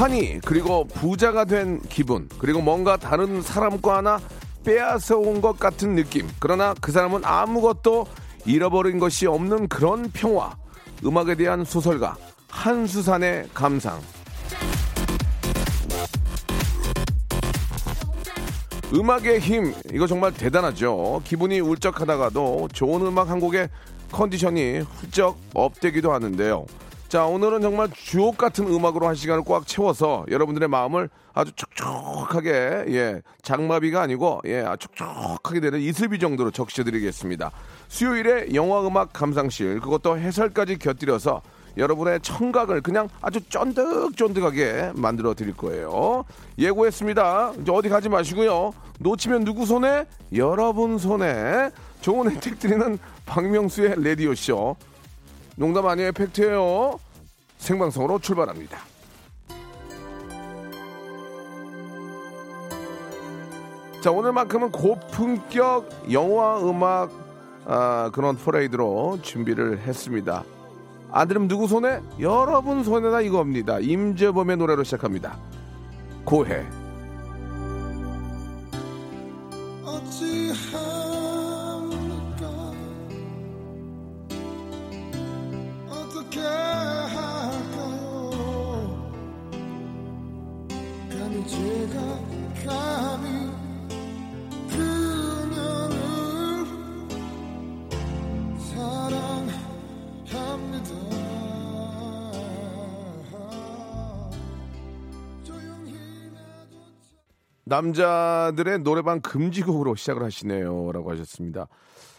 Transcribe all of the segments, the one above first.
환희 그리고 부자가 된 기분 그리고 뭔가 다른 사람과 하나 빼앗아 온 것 같은 느낌. 그러나 그 사람은 아무것도 잃어버린 것이 없는 그런 평화. 음악에 대한 소설가 한수산의 감상. 음악의 힘 이거 정말 대단하죠. 기분이 울적하다가도 좋은 음악 한 곡의 컨디션이 훌쩍 업되기도 하는데요 자, 오늘은 정말 주옥 같은 음악으로 한 시간을 꽉 채워서 여러분들의 마음을 아주 촉촉하게, 예, 장마비가 아니고, 예, 촉촉하게 되는 이슬비 정도로 적셔드리겠습니다. 수요일에 영화 음악 감상실, 그것도 해설까지 곁들여서 여러분의 청각을 그냥 아주 쫀득쫀득하게 만들어 드릴 거예요. 예고했습니다. 이제 어디 가지 마시고요. 놓치면 누구 손에? 여러분 손에. 좋은 혜택 드리는 박명수의 레디오쇼. 농담 아니에요. 팩트예요. 생방송으로 출발합니다. 자 오늘만큼은 고품격 영화 음악 아, 그런 퍼레이드로 준비를 했습니다. 안 들으면 누구 손에? 여러분 손에다 이겁니다. 임재범의 노래로 시작합니다. 고해. 남자들의 노래방 금지곡으로 시작을 하시네요라고 하셨습니다.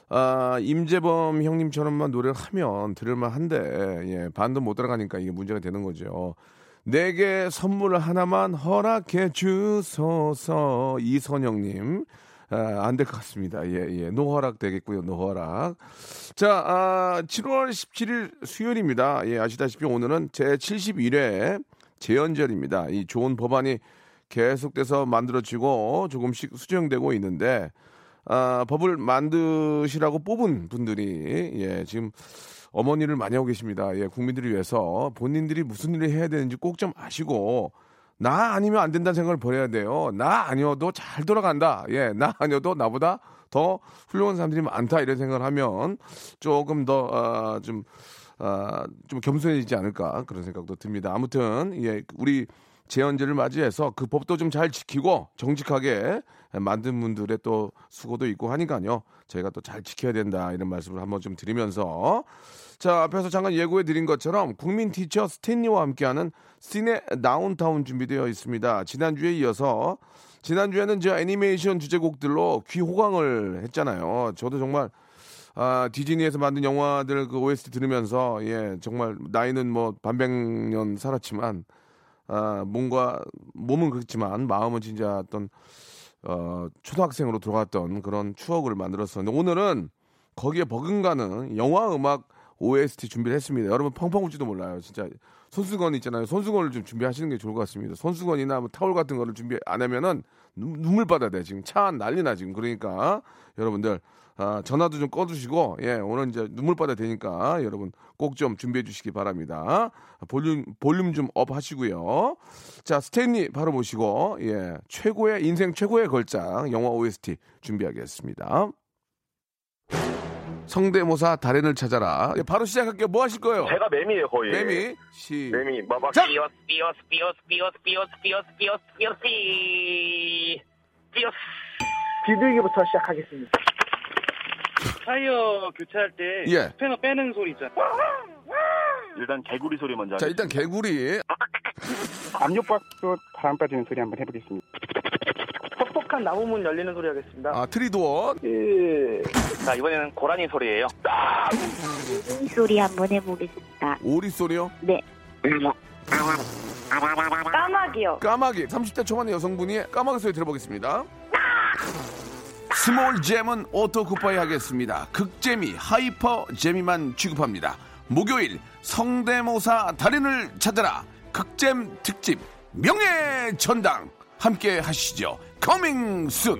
아, 임재범 형님처럼만 노래를 하면 들을만 한데 예, 반도 못 따라가니까 이게 문제가 되는 거죠. 내게 선물 하나만 허락해 주소서 이선영님 아, 안될 것 같습니다. 예, 예. 노허락 되겠고요. 노허락. 자, 아, 7월 17일 수요일입니다. 예, 아시다시피 오늘은 제 71회 재연절입니다. 이 좋은 법안이 계속돼서 만들어지고 조금씩 수정되고 있는데 아, 법을 만드시라고 뽑은 분들이 예, 지금 어머니를 많이 하고 계십니다. 예, 국민들을 위해서 본인들이 무슨 일을 해야 되는지 꼭 좀 아시고 나 아니면 안 된다는 생각을 버려야 돼요. 나 아니어도 잘 돌아간다. 예, 나 아니어도 나보다 더 훌륭한 사람들이 많다 이런 생각을 하면 조금 더 아, 좀 아, 좀 겸손해지지 않을까 그런 생각도 듭니다. 아무튼 예, 우리 재연제를 맞이해서 그 법도 좀 잘 지키고 정직하게 만든 분들의 또 수고도 있고 하니까요. 저희가 또 잘 지켜야 된다 이런 말씀을 한번 좀 드리면서 자 앞에서 잠깐 예고해 드린 것처럼 국민 티처 스탠리와 함께하는 시네 다운타운 준비되어 있습니다. 지난주에 이어서 지난주에는 저 애니메이션 주제곡들로 귀 호강을 했잖아요. 저도 정말 아, 디즈니에서 만든 영화들 그 OST 들으면서 예 정말 나이는 뭐 반백년 살았지만 아, 몸과 몸은 그렇지만 마음은 진짜 어떤 어, 초등학생으로 돌아갔던 그런 추억을 만들었었는데 오늘은 거기에 버금가는 영화 음악 OST 준비를 했습니다. 여러분 펑펑 울지도 몰라요. 진짜 손수건 있잖아요. 손수건을 좀 준비하시는 게 좋을 것 같습니다. 손수건이나 뭐 타올 같은 거를 준비 안 하면은 눈- 눈물 받아야 돼. 지금 차 난리 나 지금. 그러니까 여러분들 아, 전화도 좀 꺼두시고 예 오늘 이제 눈물 받아야 되니까 여러분 꼭 좀 준비해 주시기 바랍니다. 볼륨 볼륨 좀 up 하시고요. 자 스탠리 바로 보시고 예 최고의 인생 최고의 걸작 영화 OST 준비하겠습니다. 성대모사 달인을 찾아라. 예, 바로 시작할게요. 뭐 하실 거예요? 제가 매미예요 거의. 매미 시 매미 막막 자! 삐어스 삐어스 삐어스 삐어스 삐어스 삐어스 삐어스 삐어스 삐 삐어스 비둘기부터 시작하겠습니다. 타이어 교체할 때 예. 스패너 빼는 소리 있잖아. 일단 개구리 소리 먼저 자 일단 개구리 압력밥솥 바람 빠지는 소리 한번 해보겠습니다. 퍽퍽한 나무문 열리는 소리 하겠습니다. 아 tree door 예. 자 이번에는 고라니 소리예요 이 소리 한번 해보겠습니다. 오리 소리요? 네. 까마귀요. 까마귀 30대 초반의 여성분이 까마귀 소리 들어보겠습니다. 스몰 잼은 오토 쿠파이 하겠습니다. 극재미 하이퍼 재미만 취급합니다. 목요일 성대모사 달인을 찾아라 극잼 특집 명예 전당 함께 하시죠. 커밍 순.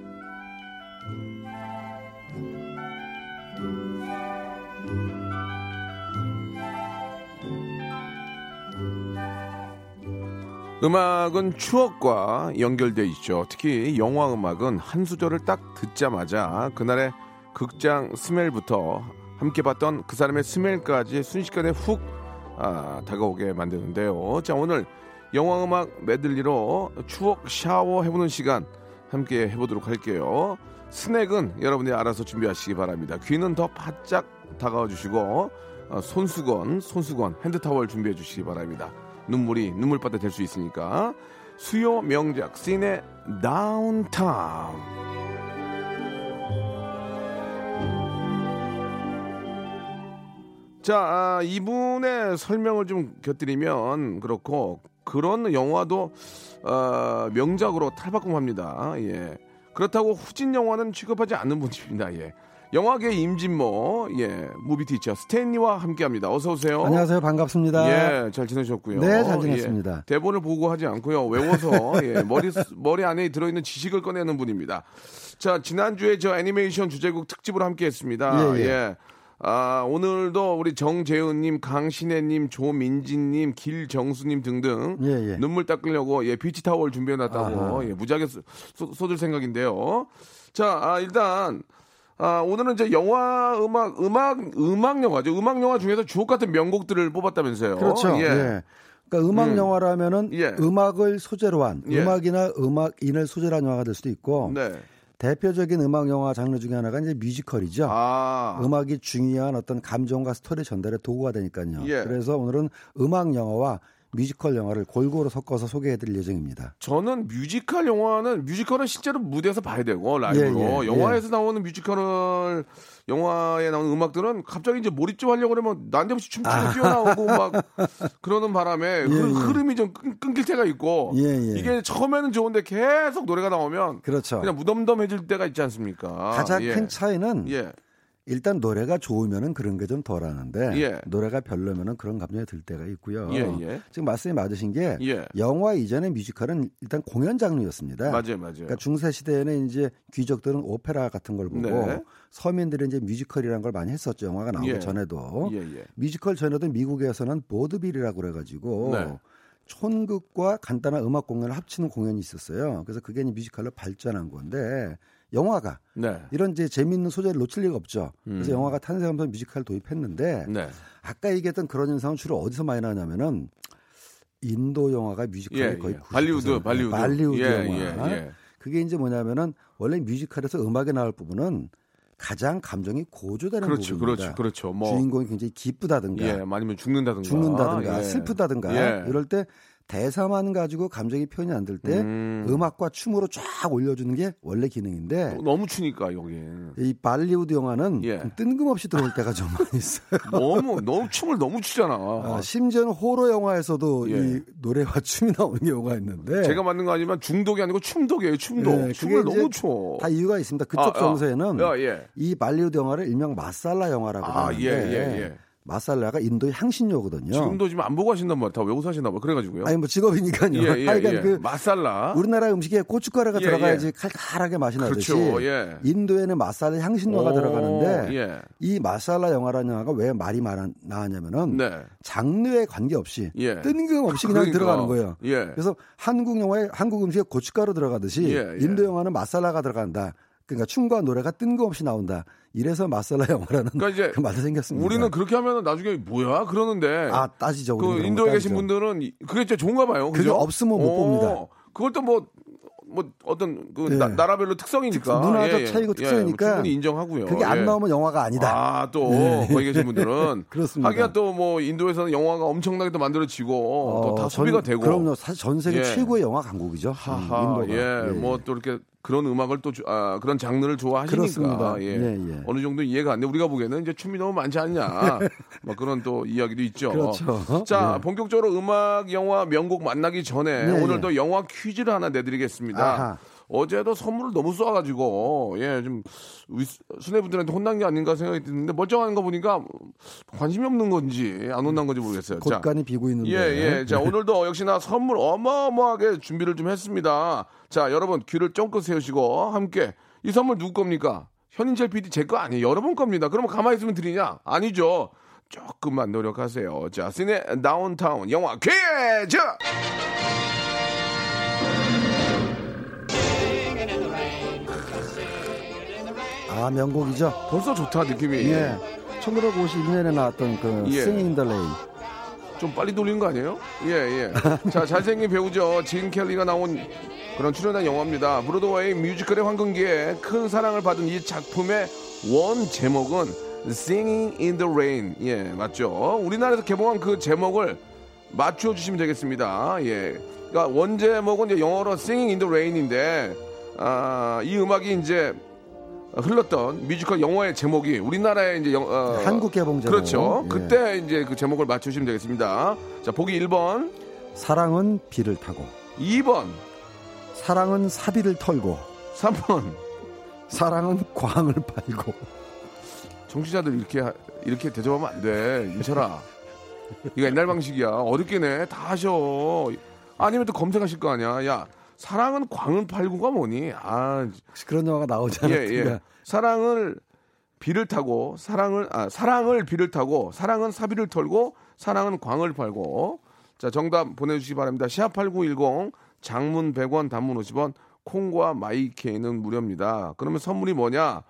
음악은 추억과 연결돼 있죠. 특히 영화 음악은 한 수절을 딱 듣자마자 그날의 극장 스멜부터 함께 봤던 그 사람의 스멜까지 순식간에 훅 아, 다가오게 만드는데요. 자 오늘 영화 음악 메들리로 추억 샤워 해보는 시간 함께 해보도록 할게요. 스낵은 여러분이 알아서 준비하시기 바랍니다. 귀는 더 바짝 다가와 주시고 어, 손수건, 손수건, 핸드타월 준비해 주시기 바랍니다. 눈물이 눈물바다 될 수 있으니까 수요 명작 씬의 다운타운 자 아, 이분의 설명을 좀 곁들이면 그렇고 그런 영화도 어, 명작으로 탈바꿈합니다. 예. 그렇다고 후진 영화는 취급하지 않는 분입니다. 예. 영화계 임진모, 예, movie teacher 스탠리와 함께합니다. 어서 오세요. 안녕하세요. 반갑습니다. 예, 잘 지내셨고요. 네, 잘 지냈습니다. 예, 대본을 보고 하지 않고요. 외워서 예, 머리 머리 안에 들어있는 지식을 꺼내는 분입니다. 자, 지난 주에 저 애니메이션 주제곡 특집으로 함께했습니다. 예, 예. 예. 아, 오늘도 우리 정재은님, 강신혜님, 조민진님, 길정수님 등등 예, 예. 눈물 닦으려고 예, beach towel 준비해놨다고. 예, 무지하게 쏟을 생각인데요. 자, 아, 일단 아, 오늘은 이제 영화 음악 음악 음악 영화죠. 음악 영화 중에서 주옥 같은 명곡들을 뽑았다면서요. 그렇죠. 예. 예. 그러니까 음악 음. 영화라면은 예. 음악을 소재로 한 예. 음악이나 음악인을 소재로 한 영화가 될 수도 있고 네. 대표적인 음악 영화 장르 중에 하나가 이제 뮤지컬이죠. 아. 음악이 중요한 어떤 감정과 스토리 전달의 도구가 되니까요. 예. 그래서 오늘은 음악 영화와 뮤지컬 영화를 골고루 섞어서 소개해드릴 예정입니다. 저는 뮤지컬 영화는 뮤지컬은 실제로 무대에서 봐야 되고 라이브로 예, 예, 영화에서 나오는 뮤지컬을 영화에 나오는 음악들은 갑자기 이제 몰입 좀 하려고 그러면 난데없이 춤추고 뛰어나오고 막 그러는 바람에 그 아. 예. 흐름이 좀 끊, 끊길 때가 있고 예, 예. 이게 처음에는 좋은데 계속 노래가 나오면 그렇죠. 그냥 무덤덤해질 때가 있지 않습니까? 가장 예. 큰 차이는 예. 일단 노래가 좋으면은 그런 게 좀 덜하는데 예. 노래가 별로면은 그런 감정이 들 때가 있고요. 예, 예. 지금 말씀이 맞으신 게 예. 영화 이전의 뮤지컬은 일단 공연 장르였습니다. 맞아요, 맞아요. 그러니까 중세 시대에는 이제 귀족들은 오페라 같은 걸 보고 네. 서민들은 이제 뮤지컬이라는 걸 많이 했었죠. 영화가 나오기 예. 전에도 예, 예. 뮤지컬 전에도 미국에서는 보드빌이라고 그래가지고 네. 촌극과 간단한 음악 공연을 합치는 공연이 있었어요. 그래서 그게 이제 뮤지컬로 발전한 건데 영화가 네. 이런 이제 재미있는 소재를 놓칠 리가 없죠. 그래서 음. 영화가 탄생하면서 뮤지컬 도입했는데 네. 아까 얘기했던 그런 현상은 주로 어디서 많이 나냐면은 인도 영화가 뮤지컬의 예, 거의 예. 90%. 발리우드, 발리우드. 발리우드 예, 영화. 예, 예. 그게 이제 뭐냐면은 원래 뮤지컬에서 음악에 나올 부분은 가장 감정이 고조되는 그렇죠, 부분입니다. 그렇죠, 그렇죠. 뭐 주인공이 굉장히 기쁘다든가 예, 아니면 죽는다든가 죽는다든가 예. 슬프다든가 예. 이럴 때 대사만 가지고 감정이 표현이 안 될때 음. 음악과 춤으로 쫙 올려주는 게 원래 기능인데 너무 추니까 여기 이 발리우드 영화는 예. 좀 뜬금없이 들어올 때가 좀 많이 있어요. 너무 너무 춤을 너무 추잖아. 아, 심지어는 호러 영화에서도 예. 이 노래와 춤이 나오는 경우가 있는데 제가 만든 거 아니지만 중독이 아니고 춤독이에요. 춤독. 네, 춤을 너무 춰. 다 이유가 있습니다. 그쪽 아, 아. 정서에는 야, 예. 이 발리우드 영화를 일명 마살라 영화라고 아, 하는데 예, 예, 예. 마살라가 인도의 향신료거든요. 지금도 지금 안 보고 하신단 말이에요. 다 외우고 사신단 말이에요. 그래가지고요. 아니 뭐 직업이니까요. 예, 예, 하여간 예. 그 마살라. 우리나라 음식에 고춧가루가 예, 들어가야지 예. 칼칼하게 맛이 나듯이 그렇죠. 예. 인도에는 마살라 향신료가 오, 들어가는데 예. 이 마살라 영화라는 영화가 왜 말이 많아 나왔냐면은 네. 장르에 관계없이 예. 뜬금없이 그냥 그러니까. 들어가는 거예요. 예. 그래서 한국 영화에 한국 음식에 고춧가루 들어가듯이. 인도 영화는 마살라가 들어간다. 그러니까 춤과 노래가 뜬금없이 나온다. 이래서 마살라 영화라는 그러니까 이제 그 말이 생겼습니다. 우리는 그렇게 하면 나중에 뭐야 그러는데. 아 따지죠. 그 인도에 거 계신. 분들은 이- 그게 진짜 좋은가 봐요. 그게 그죠? 없으면 못 오, 봅니다. 그걸 또뭐 뭐 어떤 그 네. 나, 나라별로 특성이니까 특- 문화적 예, 예. 차이고 예, 특성이니까 충분히 인정하고요. 그게 안 예. 나오면 영화가 아니다. 아, 또, 네. 거기 계신 분들은. 그렇습니다. 하기야 또 뭐, 인도에서는 영화가 엄청나게 또 만들어지고, 또다 어, 소비가 전- 되고. 그럼요. 사실 전 세계 예. 최고의 영화 강국이죠. 하하, 음, 인도가. 예, 뭐 또 이렇게 그런 음악을 또, 주- 아, 그런 장르를 좋아하시니까. 그렇습니다. 예. 예, 예. 어느 정도 이해가 안 돼. 우리가 보기에는 이제 춤이 너무 많지 않냐. 뭐 그런 또 이야기도 있죠. 그렇죠. 자, 네. 본격적으로 음악, 영화, 명곡 만나기 전에 네, 오늘도 영화 퀴즈를 하나 내드리겠습니다. 아하. 어제도 선물을 너무 쏴가지고 예 좀 수뇌분들한테 혼난 게 아닌가 생각이 드는데 멀쩡한 거 보니까 관심이 없는 건지 안 혼난 건지 모르겠어요. 자, 곳간이 비고 있는데. 예, 예. 자, 오늘도 역시나 선물 어마어마하게 준비를 좀 했습니다. 자, 여러분 귀를 쫑긋 세우시고 함께 이 선물 누구 겁니까? 현인철 PD 제 거 아니에요. 여러분 겁니다. 그러면 가만히 있으면 드리냐? 아니죠. 조금만 노력하세요. 자, 시네 다운타운 영화 퀴즈! 아 명곡이죠. 벌써 좋다 느낌이. 예. 1952년에 나왔던 그 예. Sing in the Rain. 좀 빨리 돌린 거 아니에요? 예, 예. 자, 잘생긴 배우죠. 진 켈리가 나온 그런 출연한 영화입니다. 브로드웨이 뮤지컬의 황금기에 큰 사랑을 받은 이 작품의 원 제목은 Singing in the Rain. 예, 맞죠? 우리나라에서 개봉한 그 제목을 맞춰 주시면 되겠습니다. 예. 그러니까 원 제목은 이제 영어로 Singing in the Rain인데 아, 이 음악이 이제 흘렀던 뮤지컬 영화의 제목이 우리나라의 이제 영, 어, 한국 개봉 제목. 그렇죠. 예. 그때 이제 그 제목을 맞추시면 되겠습니다. 자, 보기 1번, 사랑은 비를 타고 2번, 사랑은 사비를 털고 3번. 사랑은 광을 팔고 정치자들 이렇게 하- 이렇게 대접하면 안 돼. 윤철아. 이거 옛날 방식이야. 어렵게 내. 다 하셔. 아니면 또 검색하실 거 아니야. 야, 사랑은 광을 팔고가 뭐니? 아, 혹시 그런 영화가 나오지 않았던가. 예, 예. 사랑을 비를 타고 사랑을 아 사랑을 비를 타고 사랑은 사비를 털고 사랑은 광을 팔고 자 정답 보내주시기 바랍니다. 샵8910 장문 100원 단문 50원 콩과 마이케이는 무료입니다. 그러면 선물이 뭐냐?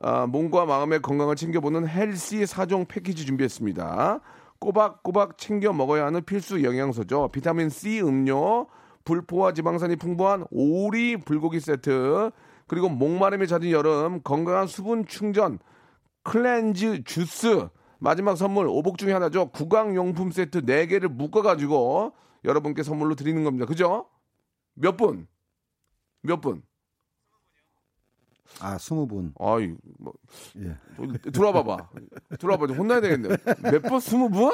아, 몸과 마음의 건강을 챙겨보는 헬시 4종 패키지 준비했습니다. 꼬박꼬박 챙겨 먹어야 하는 필수 영양소죠. 비타민 C 음료, 불포화 지방산이 풍부한 오리 불고기 세트, 그리고 목마름이 잦은 여름 건강한 수분 충전 클렌즈 주스 마지막 선물 오복 중에 하나죠. 구강용품 세트 4개를 묶어가지고 여러분께 선물로 드리는 겁니다. 그죠? 몇 분? 몇 분? 아, 스무 분. 아이, 뭐, 예. 들어와 봐봐. 들어와 봐. 좀 혼나야 되겠네. 몇 번? 스무 분?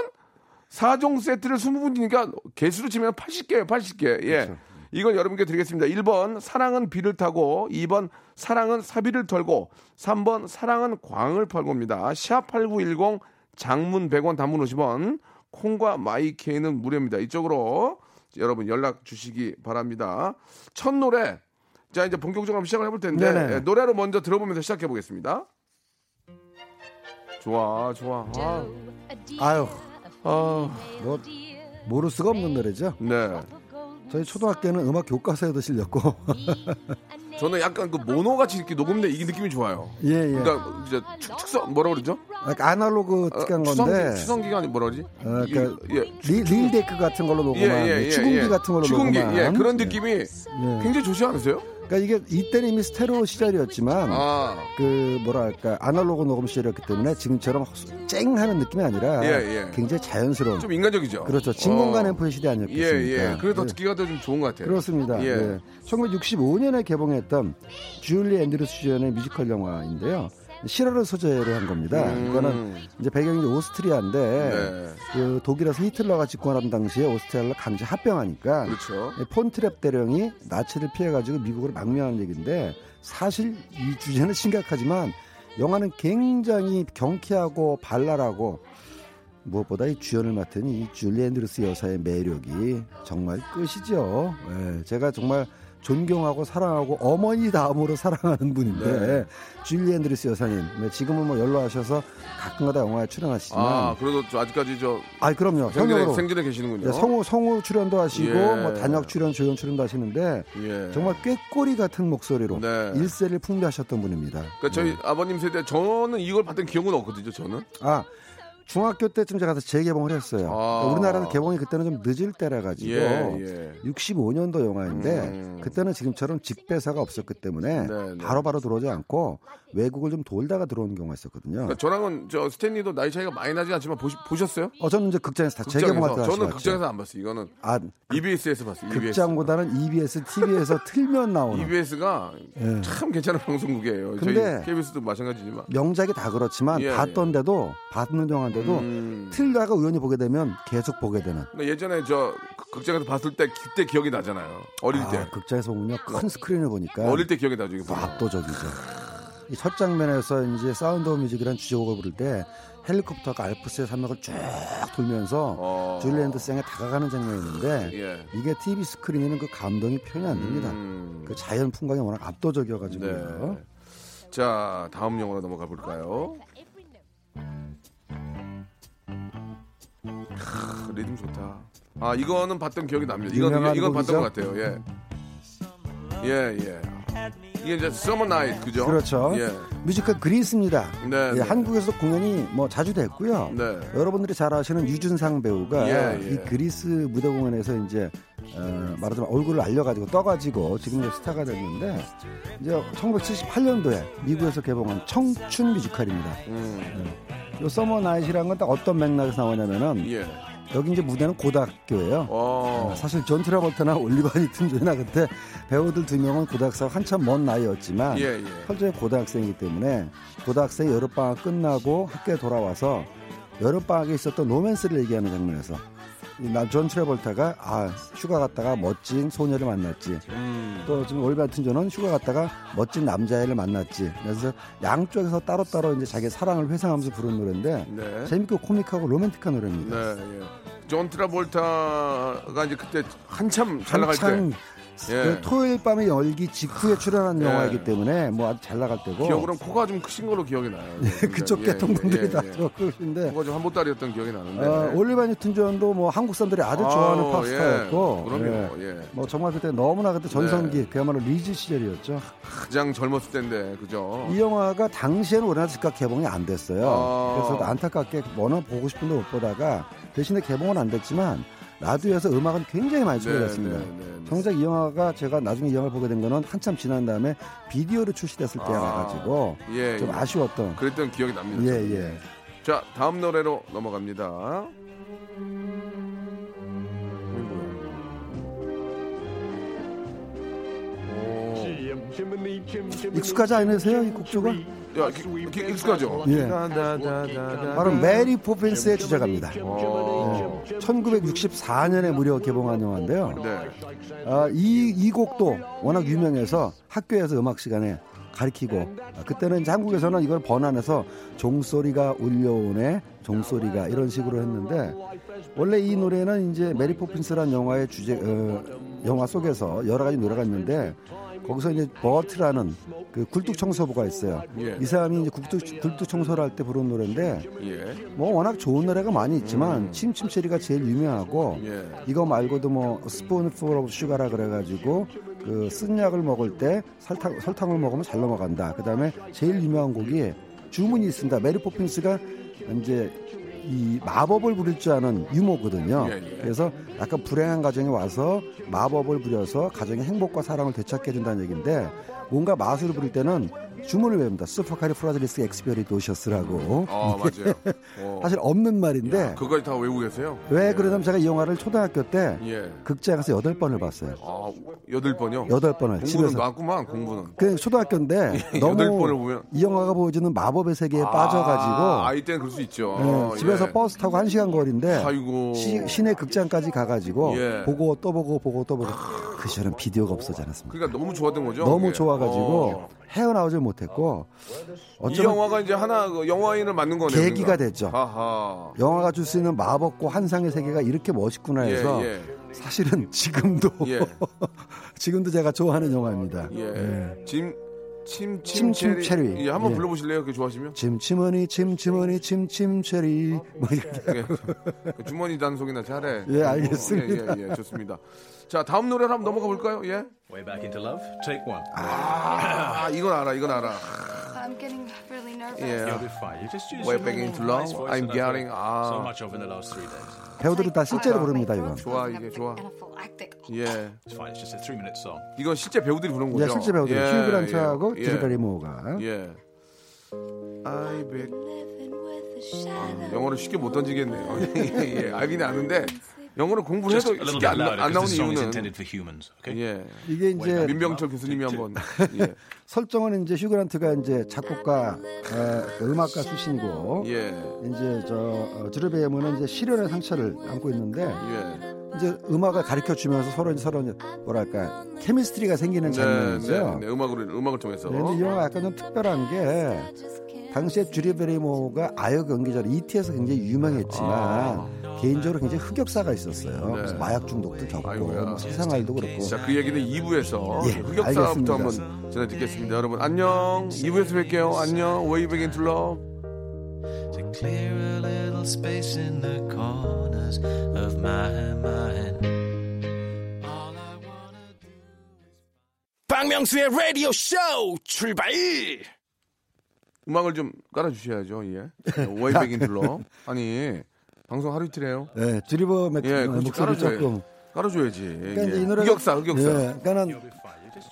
4종 세트를 20분이니까 개수로 치면 80개예요, 80개. 예. 이건 여러분께 드리겠습니다. 1번, 사랑은 비를 타고, 2번, 사랑은 사비를 털고, 3번, 사랑은 광을 팔고입니다. 샵8910, 장문 100원, 단문 50원, 콩과 마이케이는 무료입니다. 이쪽으로 여러분 연락 주시기 바랍니다. 첫 노래, 자, 이제 본격적으로 한번 시작을 해볼 텐데, 네네. 예, 노래를 먼저 들어보면서 시작해 보겠습니다. 좋아, 좋아. 아, 아유, 아, 뭐 모를 수가 없는 노래죠. 네. 저희 초등학교는 음악 교과서에도 실렸고. 저는 약간 그 모노 같이 이렇게 녹음된 이 느낌이 좋아요. 예, 예. 그러니까 이제 축, 축성 뭐라 그러죠? 그러니까 아날로그 어, 특한 추성기, 건데. 추성기가 아니 뭐라 그러지? 어, 그러니까 예. 리, 릴데크 같은 걸로 녹음한 추궁기 같은 걸로 추궁기, 녹음한 예, 그런 예. 느낌이 예. 굉장히 좋지 않으세요? 그러니까 이게 이때는 이미 스테레오 시절이었지만 아, 그 뭐랄까 아날로그 녹음 시절이었기 때문에 지금처럼 쨍 하는 느낌이 아니라 예, 예. 굉장히 자연스러운 좀 인간적이죠. 그렇죠 진공관 어. 앰프의 시대 예, 아니었겠습니까? 예. 그래서 더 예. 듣기가 더 좀 좋은 것 같아요. 그렇습니다. 예. 예. 1965년에 개봉했던 줄리 앤드루스 주연의 뮤지컬 영화인데요. 실화를 소재로 한 겁니다. 음. 이거는 이제 배경이 오스트리아인데 네. 그 독일에서 히틀러가 집권하던 당시에 오스트리아를 강제 합병하니까 그렇죠. 이 폰트랩 대령이 나치를 피해가지고 미국으로 망명한 얘기인데 사실 이 주제는 심각하지만 영화는 굉장히 경쾌하고 발랄하고 무엇보다 이 주연을 맡은 이 줄리 앤드루스 여사의 매력이 정말 끝이죠. 예, 제가 정말 존경하고 사랑하고 어머니 다음으로 사랑하는 분인데 네. 줄리 앤드루스 여사님 네, 지금은 뭐 연로하셔서 가끔가다 영화에 출연하시지만 아, 그래도 저 아직까지 저 아 그럼요 생전에, 생전에 계시는군요. 네, 성우 성우 출연도 하시고 예. 뭐 단역 출연 조연 출연도 하시는데 예. 정말 꾀꼬리 같은 목소리로 네. 일세를 풍미하셨던 분입니다. 그러니까 저희 아버님 세대 저는 이걸 봤던 기억은 없거든요. 저는. 아 중학교 때쯤 제가 가서 재개봉을 했어요. 아. 우리나라에서 개봉이 그때는 좀 늦을 때라 가지고 예, 예. 65년도 영화인데 음. 그때는 지금처럼 직배사가 없었기 때문에 네, 네. 바로 바로 들어오지 않고 외국을 좀 돌다가 들어오는 경우가 있었거든요. 그러니까 저랑은 저 스탠리도 나이 차이가 많이 나지 않지만 보시, 보셨어요? 어 저는 이제 극장에서 다 재개봉할 때 저는 봤죠. 극장에서 안 봤어요. 이거는 아 EBS에서 봤어요. EBS. 극장보다는 EBS, TV에서 틀면 나오는 EBS가 예. 참 괜찮은 방송국이에요. 근데 저희 KBS도 마찬가지지만. 명작이 다 그렇지만 예, 봤던데도 봤는 영화인데도 음. 틀다가 우연히 보게 되면 계속 보게 되는. 그러니까 예전에 저 극- 극장에서 봤을 때 그때 기억이 나잖아요. 어릴 때. 아, 극장에서 보면요 큰 스크린을 보니까 어릴 때 기억이 나죠. 보면. 압도적이죠. 이 첫 장면에서 이제 사운드 오브 뮤직이라는 주제곡을 부를 때 헬리콥터가 알프스의 산맥을 쭉 돌면서 어. 줄리 앤드루스에 다가가는 장면이었는데 예. 이게 TV 스크린에는 그 감동이 표현이 안 됩니다. 음. 그 자연 풍광이 워낙 압도적이어가지고요. 네. 자, 다음 영화로 넘어가 볼까요? 크, 리듬 좋다. 아, 이거는 봤던 기억이 납니다. 이건 이건 봤던? 것 같아요. 예. 예, 예. 이게 이제 Summer Night 그죠? 그렇죠. 예. 뮤지컬 그리스입니다. 네, 예, 네. 한국에서도 공연이 뭐 자주 됐고요. 네. 여러분들이 잘 아시는 유준상 배우가 예, 예. 이 그리스 무대 공연에서 이제 어, 말하자면 얼굴을 알려가지고 떠가지고 지금 이제 스타가 됐는데 이제 1978년도에 미국에서 개봉한 청춘 뮤지컬입니다. 음. 이 Summer Nights라는 건 딱 어떤 맥락에서 나오냐면은 예. 여기 이제 무대는 고등학교예요. 어. 사실 존 트라볼타나 올리비아 뉴튼 존이나 그때 배우들 두 명은 고등학생 한참 넘은 나이였지만 예, 예. 현재 고등학생이기 때문에 고등학생이 여름방학 끝나고 학교에 돌아와서 여름방학에 있었던 로맨스를 얘기하는 장면에서 나 존 트라볼타가 아 휴가 갔다가 멋진 소녀를 만났지 음. 또 지금 올리비아 뉴튼 존은 휴가 갔다가 멋진 남자애를 만났지 그래서 양쪽에서 따로따로 이제 자기 사랑을 회상하면서 부른 노래인데 네. 재밌고 코믹하고 로맨틱한 노래입니다. 네, 예. 존 트라볼타가 이제 그때 한참 잘 나갈 때 한창 예. 그 토요일 밤의 열기 직후에 출연한 예. 영화이기 때문에 뭐 아주 잘 나갈 때고 기억으로는 코가 좀 크신 걸로 기억이 나요. 그쪽 예, 계통 분들이 예, 다 예. 그러신데 코가 좀 한보따리였던 기억이 나는데. 어, 올리바 뉴튼 존도 뭐 한국 사람들이 아주 좋아하는 팝스타였고 예. 그럼요. 예. 예. 뭐 정말 그때 너무나 그때 전성기 네. 그야말로 리즈 시절이었죠. 가장 젊었을 때인데 그죠? 이 영화가 당시에는 우리나라 즉각 개봉이 안 됐어요. 아. 그래서 안타깝게 워낙 보고 싶은데 못 보다가 대신에 개봉은 안 됐지만 라디오에서 음악은 굉장히 많이 소개됐습니다. 네, 네, 네. 정작 이 영화가 제가 나중에 이 영화를 보게 된 거는 한참 지난 다음에 비디오로 출시됐을 때라 가지고 예, 좀 예. 아쉬웠던. 그랬던 기억이 납니다. 예. 예. 자, 다음 노래로 넘어갑니다. 익숙하지 않으세요 이 곡조가? 야, 기- 기- 익숙하죠? 예. 다다다다다. 바로 메리 포핀스의 주제가입니다. 어. 1964년에 무려 개봉한 영화인데요. 네. 아, 이, 이 곡도 워낙 유명해서 학교에서 음악 시간에 가르치고 아, 그때는 이제 한국에서는 이걸 번안해서 종소리가 울려오네 종소리가 이런 식으로 했는데 원래 이 노래는 이제 메리 포핀스라는 영화의 주제 어, 영화 속에서 여러 가지 노래가 있는데 거기서 이제 버트라는 그 굴뚝 청소부가 있어요. 예. 이 사람이 이제 굴뚝, 굴뚝 청소를 할 때 부른 노래인데 예. 뭐 워낙 좋은 노래가 많이 있지만 Chim Chim Cher-ee가 제일 유명하고 예. 이거 말고도 뭐 Spoonful of Sugar라 그래가지고 그 쓴 약을 먹을 때 설탕 설탕을 먹으면 잘 넘어간다. 그 다음에 제일 유명한 곡이 주문이 있습니다. 메리 포핀스가 이제 이 마법을 부릴 줄 아는 유모거든요. 예, 예. 그래서 약간 불행한 가정에 와서 마법을 부려서 가정의 행복과 사랑을 되찾게 해준다는 얘기인데 뭔가 마술을 부릴 때는 주문을 외웁니다. Supercalifragilisticexpialidocious라고. 어, 맞아요. 어. 사실 없는 말인데 그거까지 다 외우고 계세요? 왜 예. 그러냐면 제가 이 영화를 초등학교 때 예. 극장에서 여덟 번을 봤어요. 아, 여덟 번이요? 여덟 번을 공부는 집에서. 놨구만, 공부는. 그 초등학교인데 여덟 너무 번을 보면. 이 영화가 보여주는 마법의 세계에 아, 빠져가지고 아이 때는 그럴 수 있죠. 예, 집에서 예. 버스 타고 한 시간 거리인데 아이고. 시, 시내 극장까지 가가지고 예. 보고 또 보고 보고 또 보고 그 시절은 비디오가 없었지 않았습니까? 그러니까 너무 좋았던 거죠? 너무? 좋아 가지고 어. 헤어나오질 못했고 이 영화가 이제 하나 그 영화인을 만든 거네요. 계기가. 됐죠. 하하. 영화가 줄 수 있는 마법과 환상의 세계가 이렇게 멋있구나 해서 예, 사실은 지금도 예. 지금도 제가 좋아하는 영화입니다. 예. 예. 짐, 침, 침, 침, 체리. 예, 한번 예. 불러보실래요? 그게 좋아하시면? 침치머니 침치머니 침침 체리 뭐 이렇게 예. 주머니 단속이나 잘해. 예, 알겠습니다. 예, 예, 예, 좋습니다. 자, 다음 노래를 한번 넘어가 볼까요? 예. Way back into love. Take one. 아, 이건 알아, 이건 알아. I'm getting really 예. You'll be fine. You just use Way your back normal into love. nice voice I'm that I've getting heard so 아 much of in the last three days. 배우들이 다 실제로 부릅니다 이건. 좋아 이게 좋아. 예. It's fine. It's just a three-minute song. 이건 실제 배우들이 부른 거죠. 예, 실제 배우들 예, 휴 그란트하고 예, 드류 베리모어가 예. I bet. 아, 영어를 쉽게 못 던지겠네요. 예, 예, 알긴 아는데 영어를 공부를 해도 쉽게 bit 안, 안 because 나오는 이유는 humans. Okay. 예. 이게 이제 민병철 교수님이 한번 예. 설정은 이제 휴 그란트가 이제 작곡가 어, 그 음악가 출신이고 예. 이제 저 어, 베리모어는 이제 시련의 상처를 안고 있는데 예. 이제 음악을 가르쳐 주면서 서로 이제 서로 이제 뭐랄까 케미스트리가 생기는 네, 장면이죠. 네, 네, 음악으로 음악을 통해서. 네, 근데 이 영화가 약간 좀 특별한 게 당시에 주리 베리모가 아역 연기자로 ET에서 굉장히 유명했지만 개인적으로 굉장히 흑역사가 있었어요. 네. 그래서 마약 중독도 겪고. 뭐 세상 알도 그렇고 자, 그 얘기는 2부에서 예, 흑역사부터 알겠습니다. 한번 전해 듣겠습니다. 여러분 안녕. 2부에서 뵐게요. 안녕. Way back into love. to clear a little space in the corners of my mind. 박명수의 라디오 쇼 출발! 음악을 좀 깔아 주셔야죠. 예. Way back into love. 아니, 방송 하루 이틀해요. 네, 드리버 맥 예. 목소리 조금 깔아줘야지. 그러니까 예. 이 노래가- 흑역사, 흑역사. 예, 그러니까는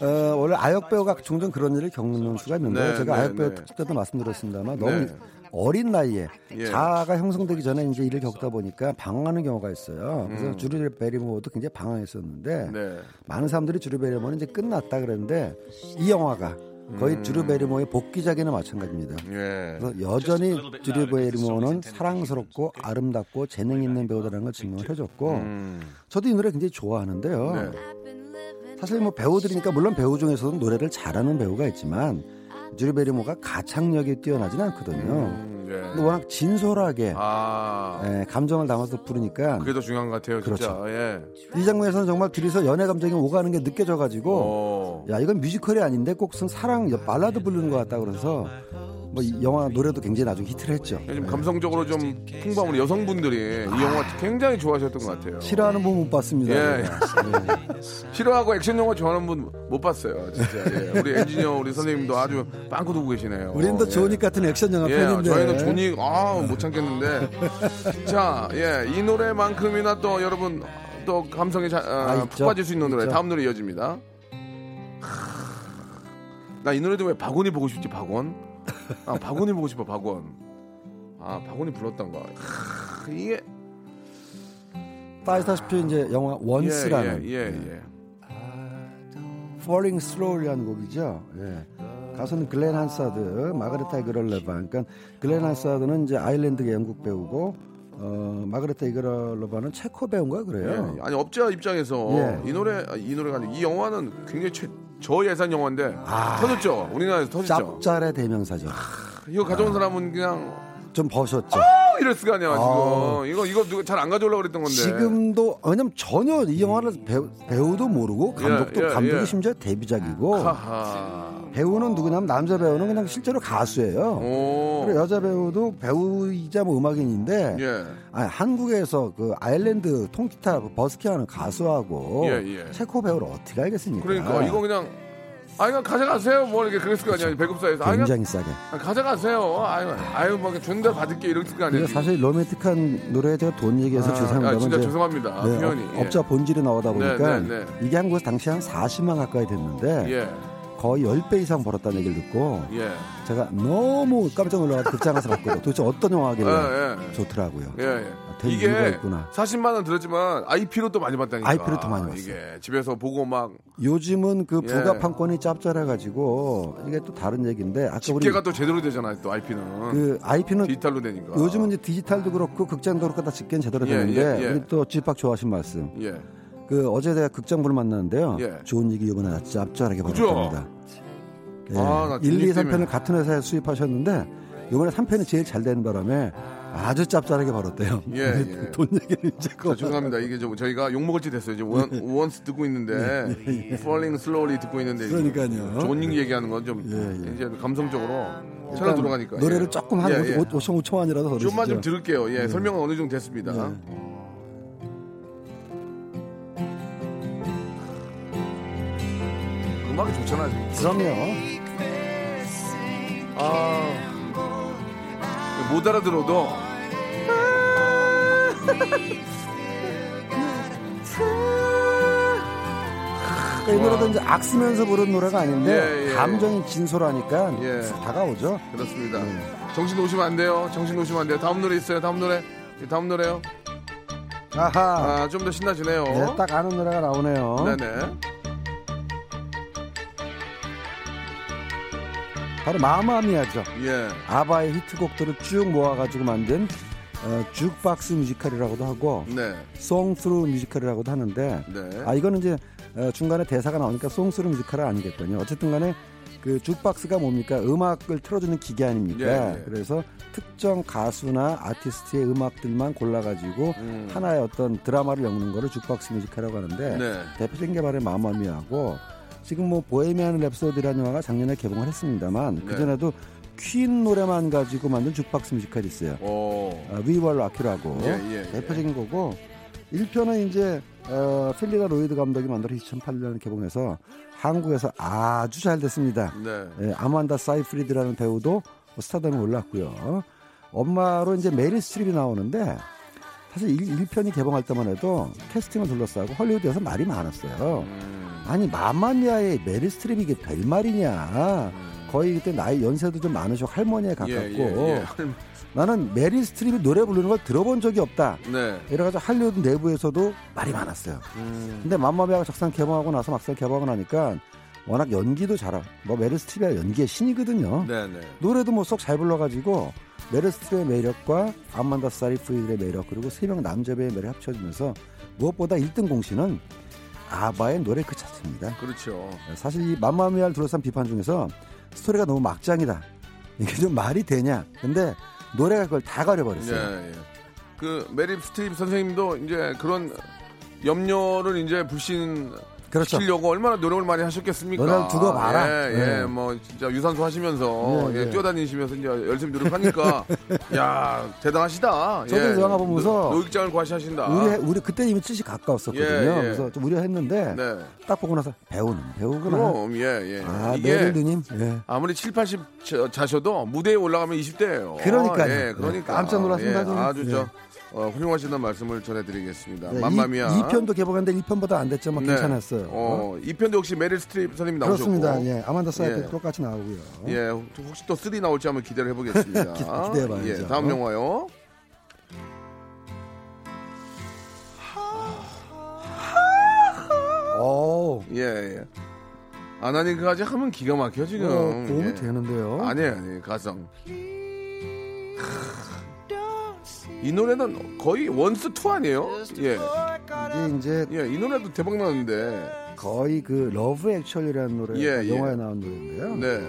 어, 원래 아역 배우가 종종 그런 일을 겪는 수가 있는데 네, 제가 네, 아역 배우 네. 특집 때도 말씀드렸습니다만 너무 네. 어린 나이에 예. 자아가 형성되기 전에 이제 일을 겪다 보니까 방황하는 경우가 있어요. 그래서 음. 주리 베리모어도 굉장히 방황했었는데 네. 많은 사람들이 주리 베리모어는 이제 끝났다 그랬는데 이 영화가 거의 음. 주리 베리모어의 복귀작에는 마찬가지입니다. 예. 그래서 여전히 주리 베리모어는 사랑스럽고 아름답고 재능 있는 배우다라는 걸 증명을 해줬고 음. 저도 이 노래 굉장히 좋아하는데요. 네. 사실 뭐 배우들이니까 물론 배우 중에서도 노래를 잘하는 배우가 있지만 주리 베리모가 가창력이 뛰어나진 않거든요. 음, 예. 근데 워낙 진솔하게 아. 예, 감정을 담아서 부르니까 그게 더 중요한 것 같아요, 진짜. 그렇죠. 예. 이 장면에서는 정말 둘이서 연애 감정이 오가는 게 느껴져가지고 어. 야 이건 뮤지컬이 아닌데 꼭 무슨 사랑 발라드 부르는 것 같다 그래서 뭐이 영화 노래도 굉장히 나중에 히트를 했죠. 요즘 감성적으로 좀 풍부한 우리 여성분들이 이 영화 굉장히 좋아하셨던 것 같아요. 싫어하는 분 못 봤습니다. 예. 제가. 싫어하고 액션 영화 좋아하는 분 못 봤어요, 진짜. 예. 우리 엔지니어 우리 선생님도 아주 빵꾸 두고 계시네요. 우리는 또 예. 조닉 같은 액션 영화 예, 팬인데 저희는 조닉 아못 참겠는데. 자, 예, 이 노래만큼이나 또 여러분 또 감성이 자, 아, 아, 푹. 빠질 수 있는 노래 있죠. 다음 노래 이어집니다. 나이 노래도 왜 박원이 보고 싶지 박원? 아 박원이 보고 싶어 박원. 아 박원이 불렀던 거. 하, 이게 또 아시다시피 이제 영화 원스라는 예, 예, 예, 예. Falling Slowly라는 곡이죠. 예. 가수는 글렌 한사드, 마가레타 이그럴러바. 그러니까 글렌 한사드는 이제 아일랜드계 영국 배우고 어, 마가레타 이그럴러바는 체코 배우인가 그래요. 예. 아니 업자 입장에서 예. 이 노래 아, 이 노래가 아니고 이 영화는 굉장히 최, 저예산 영화인데 아. 터졌죠. 우리나라에서 터졌죠. 짭짤의 대명사죠. 이거 가져온 사람은 그냥 좀 버셨죠. 어, 이럴 수가 아니야 지금. 아. 이거 이거 누가 잘 안 가져오려고 그랬던 건데. 지금도 왜냐면 전혀 이 영화를 배우, 배우도 모르고 감독도 예, 예, 감독이 예. 심지어 데뷔작이고 하하. 배우는 누구냐면 남자 배우는 그냥 실제로 가수예요. 오. 그리고 여자 배우도 배우이자 뭐 음악인인데 예. 아니, 한국에서 그 아일랜드 통기타 버스킹하는 가수하고 예, 예. 체코 배우를 어떻게 알겠습니까? 그러니까 이거 그냥 아 이거 가져가세요. 뭐 이렇게 그랬을 거 아니야 배급사에서. 아, 그냥 굉장히 싸게. 아, 가져가세요. 아유 아유 뭐 준대 받을게 이랬을 거 아니야. 이게 사실 로맨틱한 노래에 제가 돈 얘기해서 아, 죄송합니다만 아, 진짜 죄송합니다. 네, 표현이. 업, 예. 업자 본질이 나오다 네, 보니까 네, 네. 이게 한국에서 당시 한 40만 가까이 됐는데 예. 거의 10배 이상 벌었다는 얘기를 듣고 예. 제가 너무 깜짝 놀라서 극장 가서 봤거든요. 도대체 어떤 영화길래 예, 예. 좋더라고요. 예, 예. 될 이유가 이게 있구나. 40만 원 들었지만 IP로 또 많이 봤다니까. IP로 더 많이 봤어요. 이게 집에서 보고 막 요즘은 그 예. 부가판권이 짭짤해 가지고 이게 또 다른 얘기인데 아까 우리 집계가 또 제대로 되잖아요. 또 IP는 그 IP는 디지털로 되니까. 요즘은 이제 디지털도 그렇고 극장도 그렇고 다 집계는 제대로 예, 되는데 예, 예. 우리 또 집박 좋아하신 말씀. 예. 그 어제 내가 극장부를 만났는데요. 예. 좋은 얘기 이번에 짭짤하게 그죠? 받았답니다. 예. 아, 나 1, 2, 재밌 때문에. 3편을 같은 회사에 수입하셨는데 이번에 3편이 제일 잘 되는 바람에 아주 짭짤하게 벌었대요. 예, 예. 돈 얘기는 이제 자, 죄송합니다. 이게 좀 저희가 욕 먹을 짓 됐어요. 이제 원, 원스 듣고 있는데 Falling Slowly 듣고 있는데 예, 그러니까요. 좋은 얘기 얘기하는 건좀 예, 예. 이제 감성적으로 일단 들어가니까 노래를 예. 조금 한 예, 예. 5, 5천 5천 원이라도 더 좀만 좀. 들을게요. 예, 설명은 어느 정도 됐습니다. 음악이 좋잖아요. 그럼요. 아, 못 알아들어도 이 노래도 이제 악 쓰면서 부른 노래가 아닌데 예, 예. 감정이 진솔하니까 예. 다가오죠. 그렇습니다. 네. 정신 놓으시면 안 돼요. 정신 놓으시면 안 돼요. 다음 노래 있어요. 다음 노래. 예, 다음 노래요. 아하. 아, 좀 더 신나지네요. 네, 딱 아는 노래가 나오네요. 네네. 바로 마마미아죠. 예. 아바의 히트곡들을 쭉 모아가지고 만든 어, 주크박스 뮤지컬이라고도 하고 네. sung-through 뮤지컬이라고도 하는데 네. 아 이거는 이제 어, 중간에 대사가 나오니까 sung-through 뮤지컬은 아니겠군요. 어쨌든 간에 그 주크박스가 뭡니까? 음악을 틀어주는 기계 아닙니까? 예, 예. 그래서 특정 가수나 아티스트의 음악들만 골라가지고 음. 하나의 어떤 드라마를 엮는 거를 주크박스 뮤지컬이라고 하는데 네. 대표적인 게 바로 마마미아고 지금 뭐 Bohemian Rhapsody라는 영화가 작년에 개봉을 했습니다만 네. 그 전에도 퀸 노래만 가지고 만든 주크박스 뮤지컬이 있어요. 오. 아, We Will Rock You라고 예, 예, 예. 대표적인 거고 1편은 이제 어, 필리다 로이드 감독이 만들어 2008년 개봉해서 한국에서 아주 잘 됐습니다. 네. 예, 아만다 사이프리드라는 배우도 스타덤에 올랐고요. 엄마로 이제 메릴 스트립이 나오는데 사실 1, 편이 개봉할 때만 해도 캐스팅을 둘러싸고 헐리우드에서 말이 많았어요. 음. 아니 마마미아의 메릴 스트립이 이게 될 말이냐. 거의 그때 나이 연세도 좀 많으시고 할머니에 가깝고 예, 예, 예. 나는 메릴 스트립이 노래 부르는 걸 들어본 적이 없다. 네. 이래가지고 할리우드 내부에서도 말이 많았어요. 음. 근데 맘마미아가 막상 개봉하고 나서 막상 개봉을 하니까 워낙 연기도 잘하고 뭐 메릴 스트립이 연기의 신이거든요. 네 네. 노래도 뭐 쏙 잘 불러가지고 메릴 스트립의 매력과 아만다 사이프리드의 매력 그리고 세 명 남자 배우의 매력 합쳐지면서 무엇보다 1등 공신은 아바의 노래 그 자체입니다. 그렇죠. 사실 이 맘마미아를 둘러싼 비판 중에서 스토리가 너무 막장이다. 이게 좀 말이 되냐? 근데 노래가 그걸 다 가려버렸어요. 예, 예. 그 메릴 스트립 선생님도 이제 그런 염려를 이제 불식 그렇죠. 시키려고 얼마나 노력을 많이 하셨겠습니까? 너를 두고 봐라. 예, 예, 네. 뭐 진짜 유산소 하시면서 예, 예, 예. 뛰어다니시면서 이제 열심히 노력하니까 야 대단하시다. 저도 예. 이 영화 보면서 노- 노익장을 과시하신다. 우리 우리 그때 이미 70 가까웠었거든요. 예, 예. 그래서 좀 우려했는데 네. 딱 보고 나서 배우는 배우구나. 그럼 예, 예. 아, 이게. 예. 아무리 7, 80 자- 자셔도 무대에 올라가면 20대예요. 그러니까요. 예, 그러니까 네, 깜짝 놀랐습니다, 예. 아주 예. 저 어, 훌륭하시다는 말씀을 전해드리겠습니다. 네, 맘마미아. 이, 2편도 개봉했는데 1편보다 안 됐지만 네. 괜찮았어요. 어, 2편도 역시 메릴 스트립 선생님 나오셨고. 그렇습니다. 예. 아만다 사이프리드 예. 똑같이 나오고요. 예, 혹시 또 3 나올지 한번 기대를 해보겠습니다. 기- 기대해봐야죠. 예, 다음 영화요. 오. 예, 예. 아나니까지 하면 기가 막혀 지금. 어, 도움이 예. 되는데요. 아니에요, 아니에요. 가성. 이 노래는 거의 원스 투 아니에요? 예. 이게 이제 예, 이 노래도 대박 나는데. 거의 그 Love Actually라는 노래 예, 예. 영화에 나온 노래인데요. 네.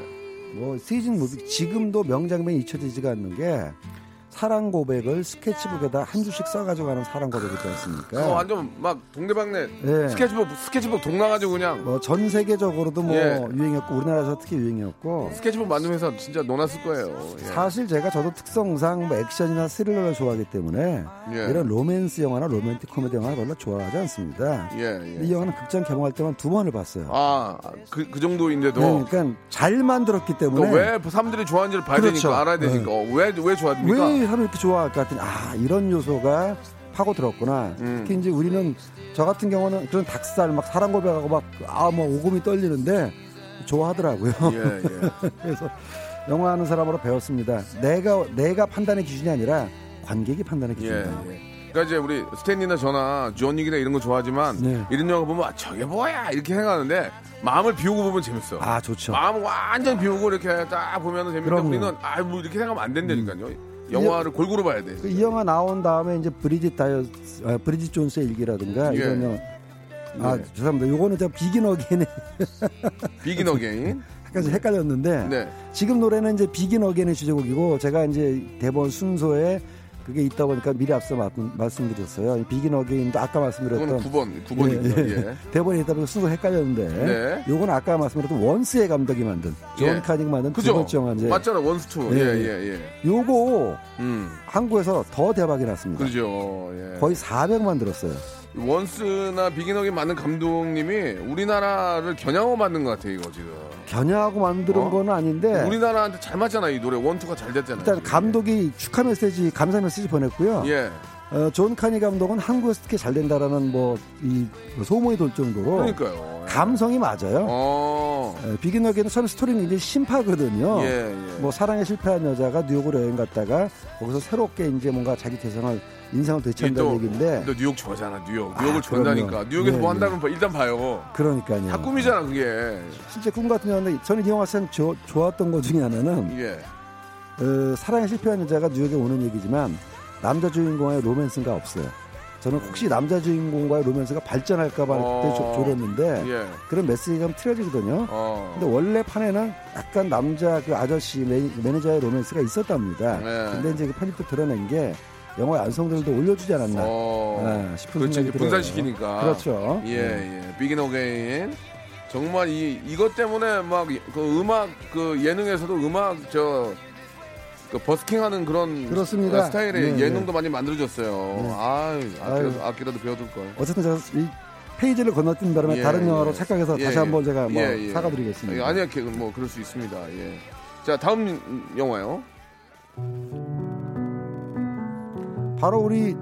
뭐 season movie 지금도 명장면이 잊혀지지가 않는 게 사랑 고백을 스케치북에다 한 줄씩 써가지고 가는 사랑 고백 있지 않습니까? 그거 완전 막 동네방네 예. 스케치북 스케치북 동나가지고 그냥 뭐 전 세계적으로도 뭐 예. 유행했고 우리나라에서 특히 유행했고 스케치북 만든 회사 진짜 노났을 거예요. 예. 사실 제가 저도 특성상 뭐 액션이나 스릴러를 좋아하기 때문에 예. 이런 로맨스 영화나 로맨틱 코미디 영화를 별로 좋아하지 않습니다. 예, 예. 이 영화는 극장 개봉할 때만 두 번을 봤어요. 아, 그, 그 정도인데도. 네, 그러니까 잘 만들었기 때문에 그러니까 왜 사람들이 좋아하는지를 봐야 그렇죠. 되니까 알아야 되니까 어, 왜, 왜 좋아합니까? 왜 사람이 이렇게 좋아할까 했더니 아 이런 요소가 파고 들었구나. 음. 특히 이제 우리는 저 같은 경우는 그런 닭살 막 사랑 고백하고 막아뭐 오금이 떨리는데 좋아하더라고요. 예, 예. 그래서 영화하는 사람으로 배웠습니다. 내가 내가 판단의 기준이 아니라 관객이 판단의 예, 기준이다. 예. 그러니까 이제 우리 스탠리나 저나 존윅이나 이런 거 좋아하지만 네. 이런 영화 보면 아, 저게 뭐야 이렇게 생각하는데 마음을 비우고 보면 재밌어. 아 좋죠. 마음 완전 비우고 이렇게 딱 보면 재밌는데. 음. 우리는 아뭐 이렇게 생각하면 안 된다니까요. 영화를 골고루 봐야 돼. 그 이 영화 나온 다음에 이제 브리짓 다이어 아, 브리짓 존스의 일기라든가 예. 영화 아 네. 죄송합니다. 요거는 제가 비긴 어게인에 비긴 어게인. 약간 좀 헷갈렸는데 네. 지금 노래는 이제 비긴 어게인의 주제곡이고 제가 이제 대본 순서에 그게 있다 보니까 미리 앞서 마- 말씀드렸어요. 비긴 어게인도 아까 말씀드렸던 그거는 9번, 9번입니다. 예, 예. 대본에 있다 보니까 순서 헷갈렸는데 네. 요건 아까 말씀드렸던 원스의 감독이 만든 존 예. 카니가 만든 두 그죠? 번째 영화인데 맞잖아, 원스투. 예, 예, 예, 예. 요거 음. 한국에서 더 대박이 났습니다. 그죠. 예. 거의 400만 들었어요. 원스나 비긴 어게인 만든 감독님이 우리나라를 겨냥하고 만든 것 같아 이거 지금. 겨냥하고 만드는 어? 건 아닌데 우리나라한테 잘 맞잖아 이 노래 원투가 잘 됐잖아. 일단 감독이 축하 메시지, 감사 메시지 보냈고요. 예. 어, 존 카니 감독은 한국에서 특히 잘 된다라는 뭐 이 소문이 돌 정도로 그러니까요. 감성이 맞아요. 어. 예, 비긴 어게인은 처음 스토리는 이제 신파거든요. 예, 예. 뭐 사랑에 실패한 여자가 뉴욕으로 여행 갔다가 거기서 새롭게 이제 뭔가 자기 개성을 인생을 되찾는다는 또, 얘기인데 너 뉴욕 좋아하잖아 뉴욕. 아, 뉴욕을 좋아한다니까. 그럼요. 뉴욕에서 예, 뭐 예. 한다면 봐. 일단 봐요. 그러니까요. 다 꿈이잖아 그게. 실제 꿈 같은 경우는 저는 이 영화 참 조- 좋았던 것 중에 하나는 예. 어, 사랑에 실패한 여자가 뉴욕에 오는 얘기지만 남자 주인공의 로맨스가 없어요. 저는 혹시 남자 주인공과의 로맨스가 발전할까봐 그때 어. 조- 졸였는데 예. 그런 메시지가 좀 틀어지거든요. 어. 근데 원래 판에는 약간 남자 그 아저씨 매, 매니저의 로맨스가 있었답니다. 네. 근데 이제 그 편집도 들어낸 게 영화의 완성도를 올려주지 않았나 어. 아, 싶은 그렇지 생각이 들어요. 분산시키니까. 그렇죠. 예, 예. 비긴 어게인. 정말 이 이것 때문에 막 그 음악 그 예능에서도 음악 저 그 버스킹하는 그런 그렇습니다. 어, 스타일의 네, 예능도 네. 많이 만들어졌어요. 네. 아유, 악기라도. 악기라도 배워둘 걸. 어쨌든 제가 이 페이지를 건너뛴 바람에 예, 다른 영화로 예. 착각해서 예, 다시 예. 한번 제가 뭐 예, 예. 사과드리겠습니다. 예, 아니야, 그, 뭐 그럴 수 있습니다. 예. 자, 다음 영화요. 바로 우리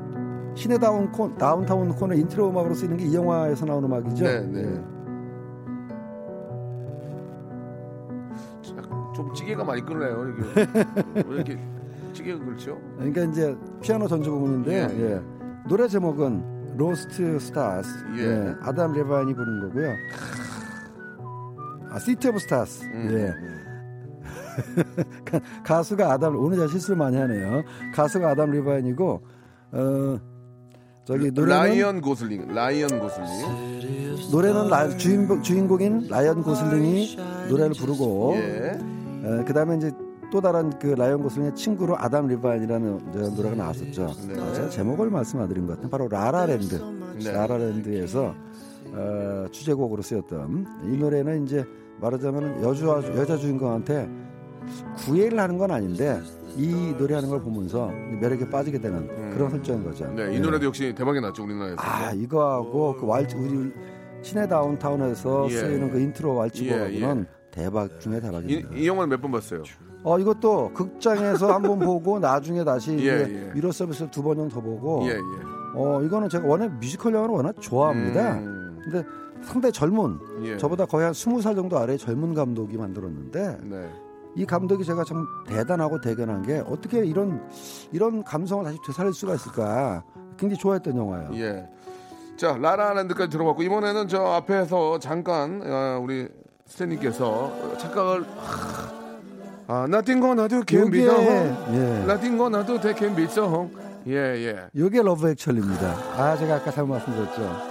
시네 다운 콘, 다운타운 콘의 인트로 음악으로 쓰이는 게 이 영화에서 나온 음악이죠. 네, 네. 예. 좀 찌개가 많이 끓네요. 이게 왜 이렇게 찌개가 그렇죠? 그러니까 이제 피아노 전주 부분인데 예, 요 예. 노래 제목은 Lost Stars. 예. 예. 아담 레바인이 부른 거고요. 아, City of Stars. 음, 예. 가- 가수가 아담 오늘 제가 실수를 많이 하네요. 가수가 아담 리바인이고 어 저기 노래는 라이언 고슬링, 라이언 고슬링. 노래는 라- 주인공 주인공인 라이언 고슬링이 노래를 부르고 예. 어, 그다음에 이제 또 다른 그 라이언 고슬링의 친구로 아담 리바인이라는 저 노래가 나왔었죠. 네. 아, 제가 제목을 말씀 안 드린 것 같아요. 바로 라라랜드. 네. 라라랜드에서 어, 주제곡으로 쓰였던 이 노래는 이제 말하자면 여주 여자 주인공한테 구애를 하는 건 아닌데 이 노래하는 걸 보면서 매력에 빠지게 되는 그런 설정인 거죠. 네, 이 예. 노래도 역시 대박이 났죠 우리나라에서. 아 이거하고 그 왈츠 우리 시네 다운타운에서 예. 쓰이는 그 인트로 왈츠곡하고는 예, 대박 중에 이, 대박입니다. 이 영화를 몇번 봤어요? 어 이것도 극장에서 한 번 보고 나중에 다시 예, 이제 예. 미러 서비스 두 번 정도 더 보고 예, 예. 어 이거는 제가 워낙 뮤지컬 영화를 워낙 좋아합니다. 음, 근데 상당히 젊은 예. 저보다 거의 한 스무 살 정도 아래 의 젊은 감독이 만들었는데 네. 이 감독이 제가 참 대단하고 대견한 게 어떻게 이런 이런 감성을 다시 되살릴 수가 있을까 굉장히 좋아했던 영화예요. 예. 자, 라라랜드까지 들어봤고 이번에는 저 앞에서 잠깐 어, 우리 스탠님께서 착각을 아, nothing gonna do can be 요게 done. 예. nothing gonna do that can be done. 예, 예. 요게 러브 액츄얼입니다. 아 제가 아까 잘못 말씀드렸죠.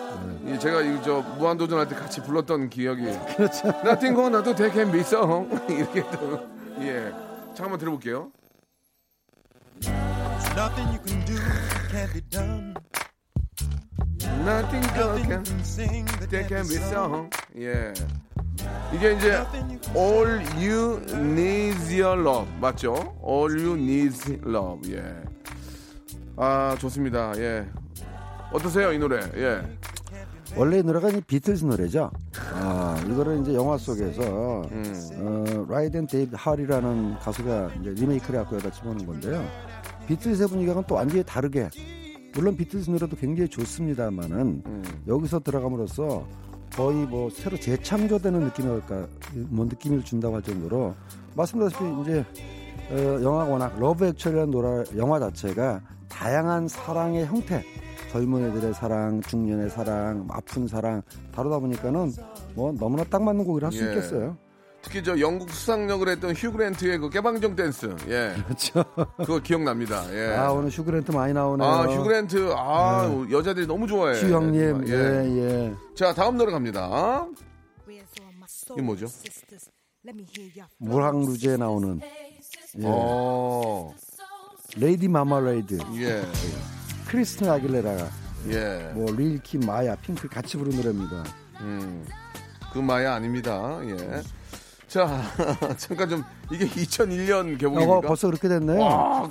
예, 제가 이저 무한도전 할 때 같이 불렀던 기억이 그렇죠. nothing gonna do that can be done. 이렇게 또 예. 잠깐만 들어볼게요. Nothing you can do can't be done. nothing gonna can Sing the that can be done. 예. 이게 이제 All You Need is Your Love 맞죠? All You Need is Love 예. 아 좋습니다. 예. 어떠세요 이 노래? 예. 원래 이 노래가 이 비틀즈 노래죠. 아 이거를 이제 영화 속에서 음. 어, 린든 데이비드 홀이라는 가수가 이제 리메이크를 갖고 여기다 집어넣은 건데요. 비틀즈의 분위기와는 또 완전히 다르게 물론 비틀즈 노래도 굉장히 좋습니다만은 음. 여기서 들어감으로써 거의 뭐 새로 재창조되는 느낌이랄까 뭐 느낌을 준다고 할 정도로 말씀드렸다시피 이제 어, 영화가 워낙 러브 액츄얼리라는 노래 영화 자체가 다양한 사랑의 형태 젊은이들의 사랑, 중년의 사랑, 아픈 사랑 다루다 보니까는 뭐 너무나 딱 맞는 곡이라 할수 예. 있겠어요. 특히 저 영국 수상 역을 했던 휴 그랜트의 그 깨방정 댄스 예. 그렇죠. 그거 기억납니다. 예. 아 오늘 휴 그랜트 많이 나오네요. 아, 휴 그랜트 아 여자들이 너무 좋아해. 휴 형님, 예. 예, 예. 자 다음 노래 갑니다. 이게 뭐죠? 물랑루즈에 나오는 예. 어, Lady Marmalade, 예, 크리스틴 아길레라가 예. 뭐 릴 킴 마야 핑크 같이 부른 노래입니다. 음, 그 마야 아닙니다. 예. 자, 잠깐 좀 이게 2001년 어, 개봉입니까? 벌써 그렇게 됐네요. 와,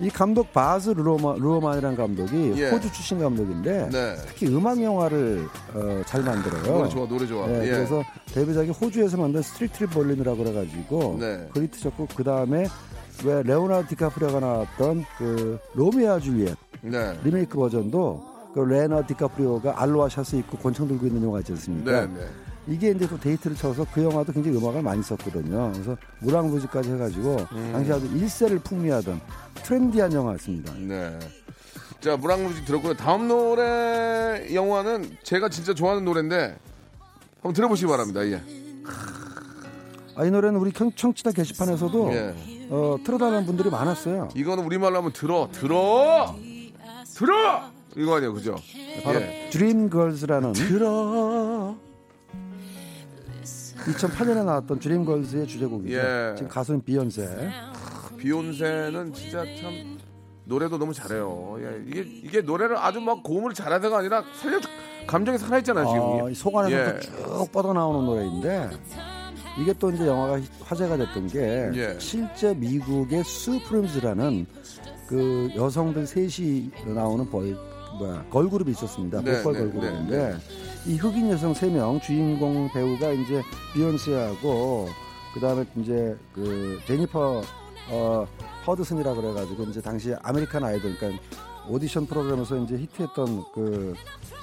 이 감독 바즈 루어마, 루어만이라는 감독이 예. 호주 출신 감독인데 네. 특히 음악 영화를 어, 잘 만들어요. 노래 좋아, 노래 좋아. 네, 예. 그래서 데뷔작이 호주에서 만든 Strictly Ballroom이라고 그래가지고 네. 히트 쳤고 그 다음에 왜 레오나르도 디카프리오가 나왔던 그 로미오와 줄리엣 네. 리메이크 버전도 그 레오나르도 디카프리오가 알로하 셔츠를 입고 권총 들고 있는 영화 있지 않습니까? 네, 네. 이게 이제 또 대히트를 쳐서 그 영화도 굉장히 음악을 많이 썼거든요. 그래서 물랑루즈까지 해가지고 음. 당시 아주 일세를 풍미하던 trendy한 영화였습니다. 네. 자, 무랑무지 들었고요. 다음 노래 영화는 제가 진짜 좋아하는 노래인데 한번 들어보시기 바랍니다. 예. 아, 이 노래는 우리 청- 청취자 게시판에서도 예. 어, 틀어달라는 분들이 많았어요. 이거는 우리말로 하면 들어, 들어, 들어. 이거 아니에요, 그죠? 바로 예. 드림걸즈라는 들어. 2008년에 나왔던 드림걸즈의 주제곡이죠. 예. 지금 가수는 비욘세. 비욘세는 진짜 참 노래도 너무 잘해요. 예. 이게 이게 노래를 아주 막 고음을 잘하다가 아니라 살려 감정이 살아있잖아요 지금. 어, 이속 안에서 예. 쭉 뻗어나오는 노래인데 이게 또 이제 영화가 화제가 됐던 게 예. 실제 미국의 수프림즈라는 그 여성들 셋이 나오는 벌, 뭐야 걸그룹이 있었습니다. 네, 보컬 네, 걸그룹인데 이 흑인 여성 세 명 주인공 배우가 이제 비욘세하고 그 다음에 이제 그 제니퍼 어, 허드슨이라 그래가지고 이제 당시 아메리칸 아이돌 그러니까 오디션 프로그램에서 이제 히트했던 그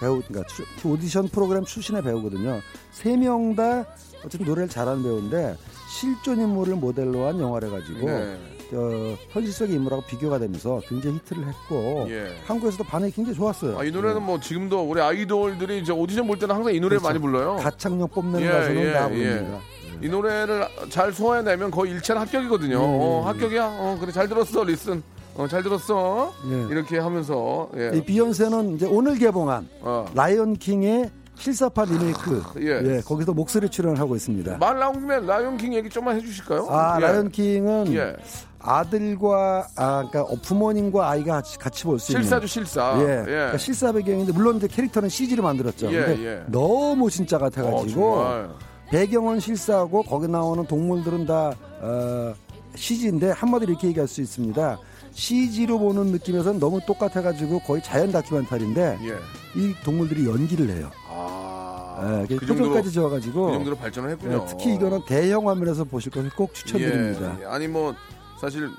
배우 그러니까 추- 그 오디션 프로그램 출신의 배우거든요. 세 명 다 어쨌든 노래를 잘하는 배우인데 실존 인물을 모델로 한 영화를 가지고 네. 어, 현실 속의 인물하고 비교가 되면서 굉장히 히트를 했고 예. 한국에서도 반응이 굉장히 좋았어요. 아, 이 노래는 뭐 지금도 우리 아이돌들이 이제 오디션 볼 때는 항상 이 노래 를 그렇죠. 많이 불러요. 가창력 뽑는 예, 가수는 예, 다 예. 부릅니다. 이 노래를 잘 소화해내면 거의 일차는 합격이거든요. 예, 어, 예. 합격이야. 어, 그래 잘 들었어, Listen. 어, 잘 들었어. 예. 이렇게 하면서 예. 이 비욘세는 이제 오늘 개봉한 어. 라이언 킹의 실사판 리메이크 예. 예, 거기서 목소리 출연을 하고 있습니다. 말 나온 김에 라이온 킹 얘기 좀만 해주실까요? 아 예. 라이언 킹은 예. 아들과 아 그러니까 어, 부모님과 아이가 같이, 같이 볼 수 있는 실사죠, 실사. 예. 예. 그러니까 실사 배경인데 물론 이제 캐릭터는 CG로 만들었죠. 예, 근데 예. 너무 진짜 어, 같아가지고 정말. 배경은 실사하고 거기 나오는 동물들은 다 어, CG인데 한마디로 이렇게 얘기할 수 있습니다. CG로 보는 느낌에서는 너무 똑같아가지고 거의 자연 다큐멘터리인데 예. 이 동물들이 연기를 해요. 아, 예, 그 표정까지 지어가지고 그 정도로 발전을 했군요. 예, 특히 이거는 대형 화면에서 보실 것을 꼭 추천드립니다. 예, 아니 뭐 사실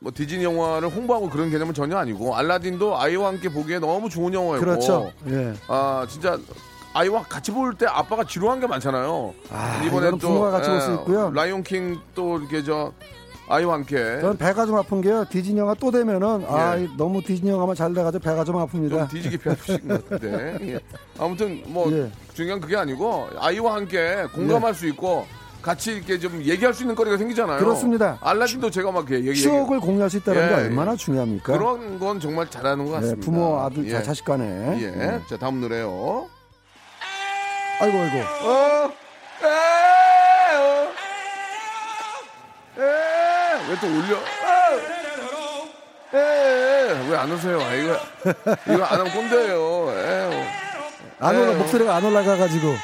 뭐 디즈니 영화를 홍보하고 그런 개념은 전혀 아니고 알라딘도 아이와 함께 보기에 너무 좋은 영화였고 그렇죠. 예. 아 진짜 아이와 같이 볼 때 아빠가 지루한 게 많잖아요. 아, 이거는 부모가 같이 볼 수 있고요. 라이온 킹 또 이렇게 저 아이와 함께 저는 배가 좀 아픈 게요. 디즈니 영화 또 되면은 아 예. 너무 디즈니 영화만 잘 돼가지고 배가 좀 아픕니다. 좀 뒤지게 피하신 것 같은데 예. 아무튼 뭐 예. 중요한 그게 아니고 아이와 함께 공감할 수 있고 같이 이렇게 좀 얘기할 수 있는 거리가 생기잖아요. 그렇습니다. 알라딘도 제가 막 얘기, 추억을 공유할 수 있다는 예, 게 예. 얼마나 중요합니까? 그런 건 정말 잘하는 것 예, 같습니다. 부모 아들 예. 자, 자식 간에. 예. 예. 자 다음 노래요. 아이고 아이고. 어, 에, 왜또 올려? 에, 왜안 오세요? 아, 이거 이거 안 하면 꼰대예요. 에어. 안 올라 에어. 목소리가 안 올라가 가지고.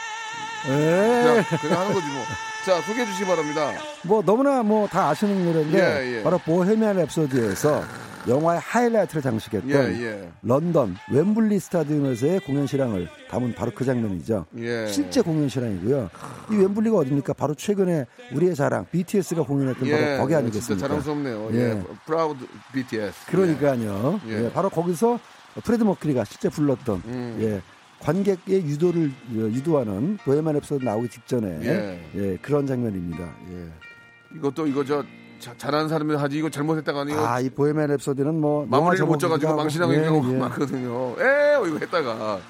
예. 그냥, 그냥 하는 거지 뭐. 자 소개해 주시기 바랍니다. 뭐 너무나 뭐 다 아시는 노래인데 예, 예. 바로 보헤미안 랩소디에서 영화의 하이라이트를 장식했던 예, 예. 런던 웸블리 스타디움에서의 공연 실황을 담은 바로 그 장면이죠. 예. 실제 공연 실황이고요. 이 웸블리가 어딥니까? 바로 최근에 우리의 자랑 BTS가 공연했던 바로 거기 진짜 아니겠습니까? 자랑스럽네요. 예. 예. Proud BTS. 그러니까요. 바로 거기서 프레디 머큐리가 실제 불렀던 음. 예, 관객의 유도를 어, 유도하는 보헤미안 랩소디 나오기 직전에 예. 예, 그런 장면입니다. 예. 이것도 이거 저 자- 잘하는 사람이 하지 이거 잘못했다가 아니 이거 아, 이 보헤미안 랩소디는 뭐 마무리를 못 제목이기도 져가지고 하고, 망신하는 예, 경우가 예. 많거든요. 에 이거 했다가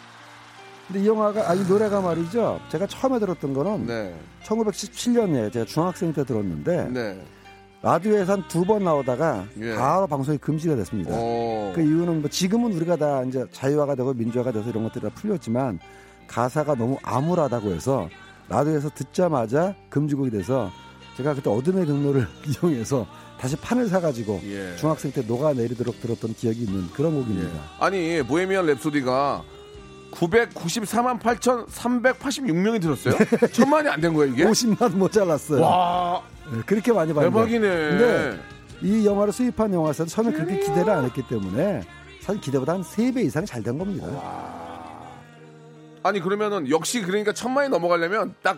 근데 이 영화가 아이 노래가 말이죠. 제가 처음에 들었던 거는 네, 1917년에 제가 중학생 때 들었는데 네. 라디오에서 한 두 번 나오다가 예. 바로 방송이 금지가 됐습니다. 오. 그 이유는 뭐 지금은 우리가 다 이제 자유화가 되고 민주화가 돼서 이런 것들이 다 풀렸지만 가사가 너무 암울하다고 해서 라디오에서 듣자마자 금지곡이 돼서 제가 그때 어둠의 경로를 이용해서 다시 판을 사가지고 예. 중학생 때 녹아내리도록 들었던 기억이 있는 그런 곡입니다. 아니 보헤미안 랩소디가 994만 8,386명이 들었어요? 천만이 안 된 거예요 이게? 50만 모자랐어요. 와 네, 그렇게 많이 봤는데. 대박이네. 근데 이 영화를 수입한 영화사도 처음에 그렇게 기대를 안 했기 때문에 사실 기대보다 한 3배 이상 잘 된 겁니다. 아니 그러면은 역시 그러니까 천만이 넘어가려면 딱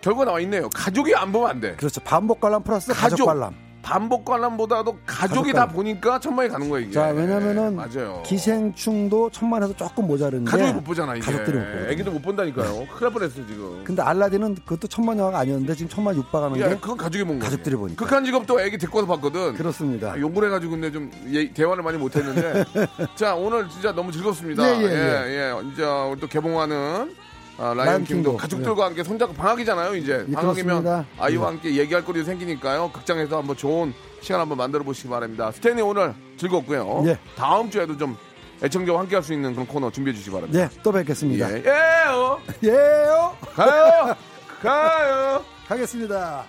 결과 나와 있네요. 가족이 안 보면 안 돼. 그렇죠. 반복 관람 플러스 가족, 가족. 관람. 반복 관람보다도 가족이 가족 다. 보니까 천만이 가는 거예요 이게. 자, 왜냐면은 맞아요. 기생충도 천만에서 조금 모자른데 가족이 못 보잖아 이게. 가족들이 못 보거든요. 애기도 못 본다니까요. 큰일 날 뻔했어 지금. 근데 알라딘은 그것도 천만 영화가 아니었는데 지금 천만 육박하는 야, 게 그건 가족이 본 거지. 가족들이 보니까. 극한 직업도 애기 데리고 와서 봤거든. 그렇습니다. 아, 욕을 해가지고 근데 좀 예- 대화를 많이 못했는데 자 오늘 진짜 너무 즐겁습니다. 예, 예, 예. 예. 이제 우리 또 개봉하는 아, 라이언 킹도. 가족들과 함께 손잡고 방학이잖아요. 이제 예, 방학이면 그렇습니다. 아이와 예. 함께 얘기할 거리도 생기니까요. 극장에서 한번 좋은 시간 한번 만들어 보시기 바랍니다. 스탠이 오늘 즐겁고요. 예. 다음 주에도 좀 애청자와 함께 할 수 있는 그런 코너 준비해 주시기 바랍니다. 네, 또 뵙겠습니다. 예. 예요. 예요. 가요. 가요. 가겠습니다.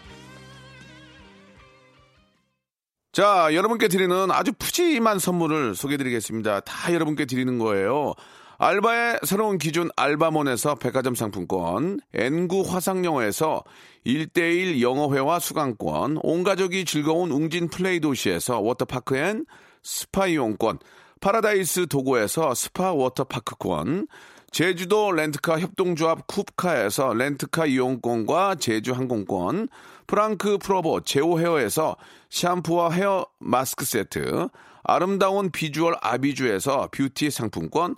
자, 여러분께 드리는 아주 푸짐한 선물을 소개해 드리겠습니다. 다 여러분께 드리는 거예요. 알바의 새로운 기준 알바몬에서 백화점 상품권, N구 화상영어에서 1대1 영어회화 수강권, 온가족이 즐거운 웅진 플레이 도시에서 워터파크 and 스파 이용권, 파라다이스 도고에서 스파 워터파크권, 제주도 렌트카 협동조합 쿱카에서 렌트카 이용권과 제주 항공권, 프랑크 프로보 제오 헤어에서 샴푸와 헤어 마스크 세트, 아름다운 비주얼 아비주에서 뷰티 상품권,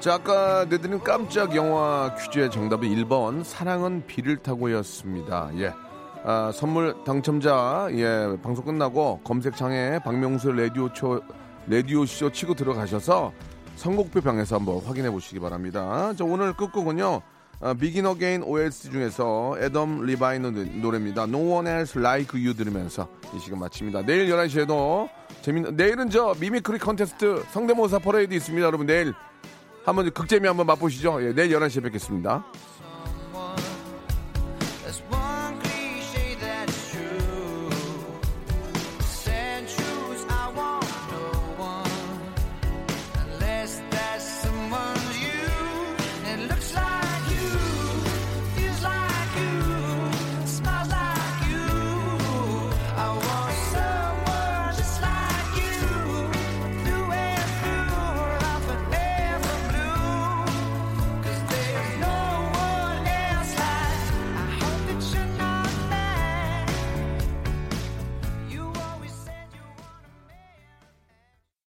자, 아까 내드린 깜짝 영화 퀴즈의 정답은 1번 사랑은 비를 타고였습니다. 예. 아, 선물 당첨자 예, 방송 끝나고 검색창에 박명수 라디오 쇼 라디오 쇼 치고 들어가셔서 선곡표 방에서 한번 확인해 보시기 바랍니다. 자, 오늘 끝곡은요. 아, 비긴 어게인 OST 중에서 애덤 리바인의 노래입니다. No One Else Like You 들으면서 이 시간 마칩니다. 내일 11시에도 재밌는 내일은 저 mimicry contest 성대모사 퍼레이드 있습니다. 여러분 내일 한번 극재미 한번 맛보시죠. 예, 내일 11시에 뵙겠습니다.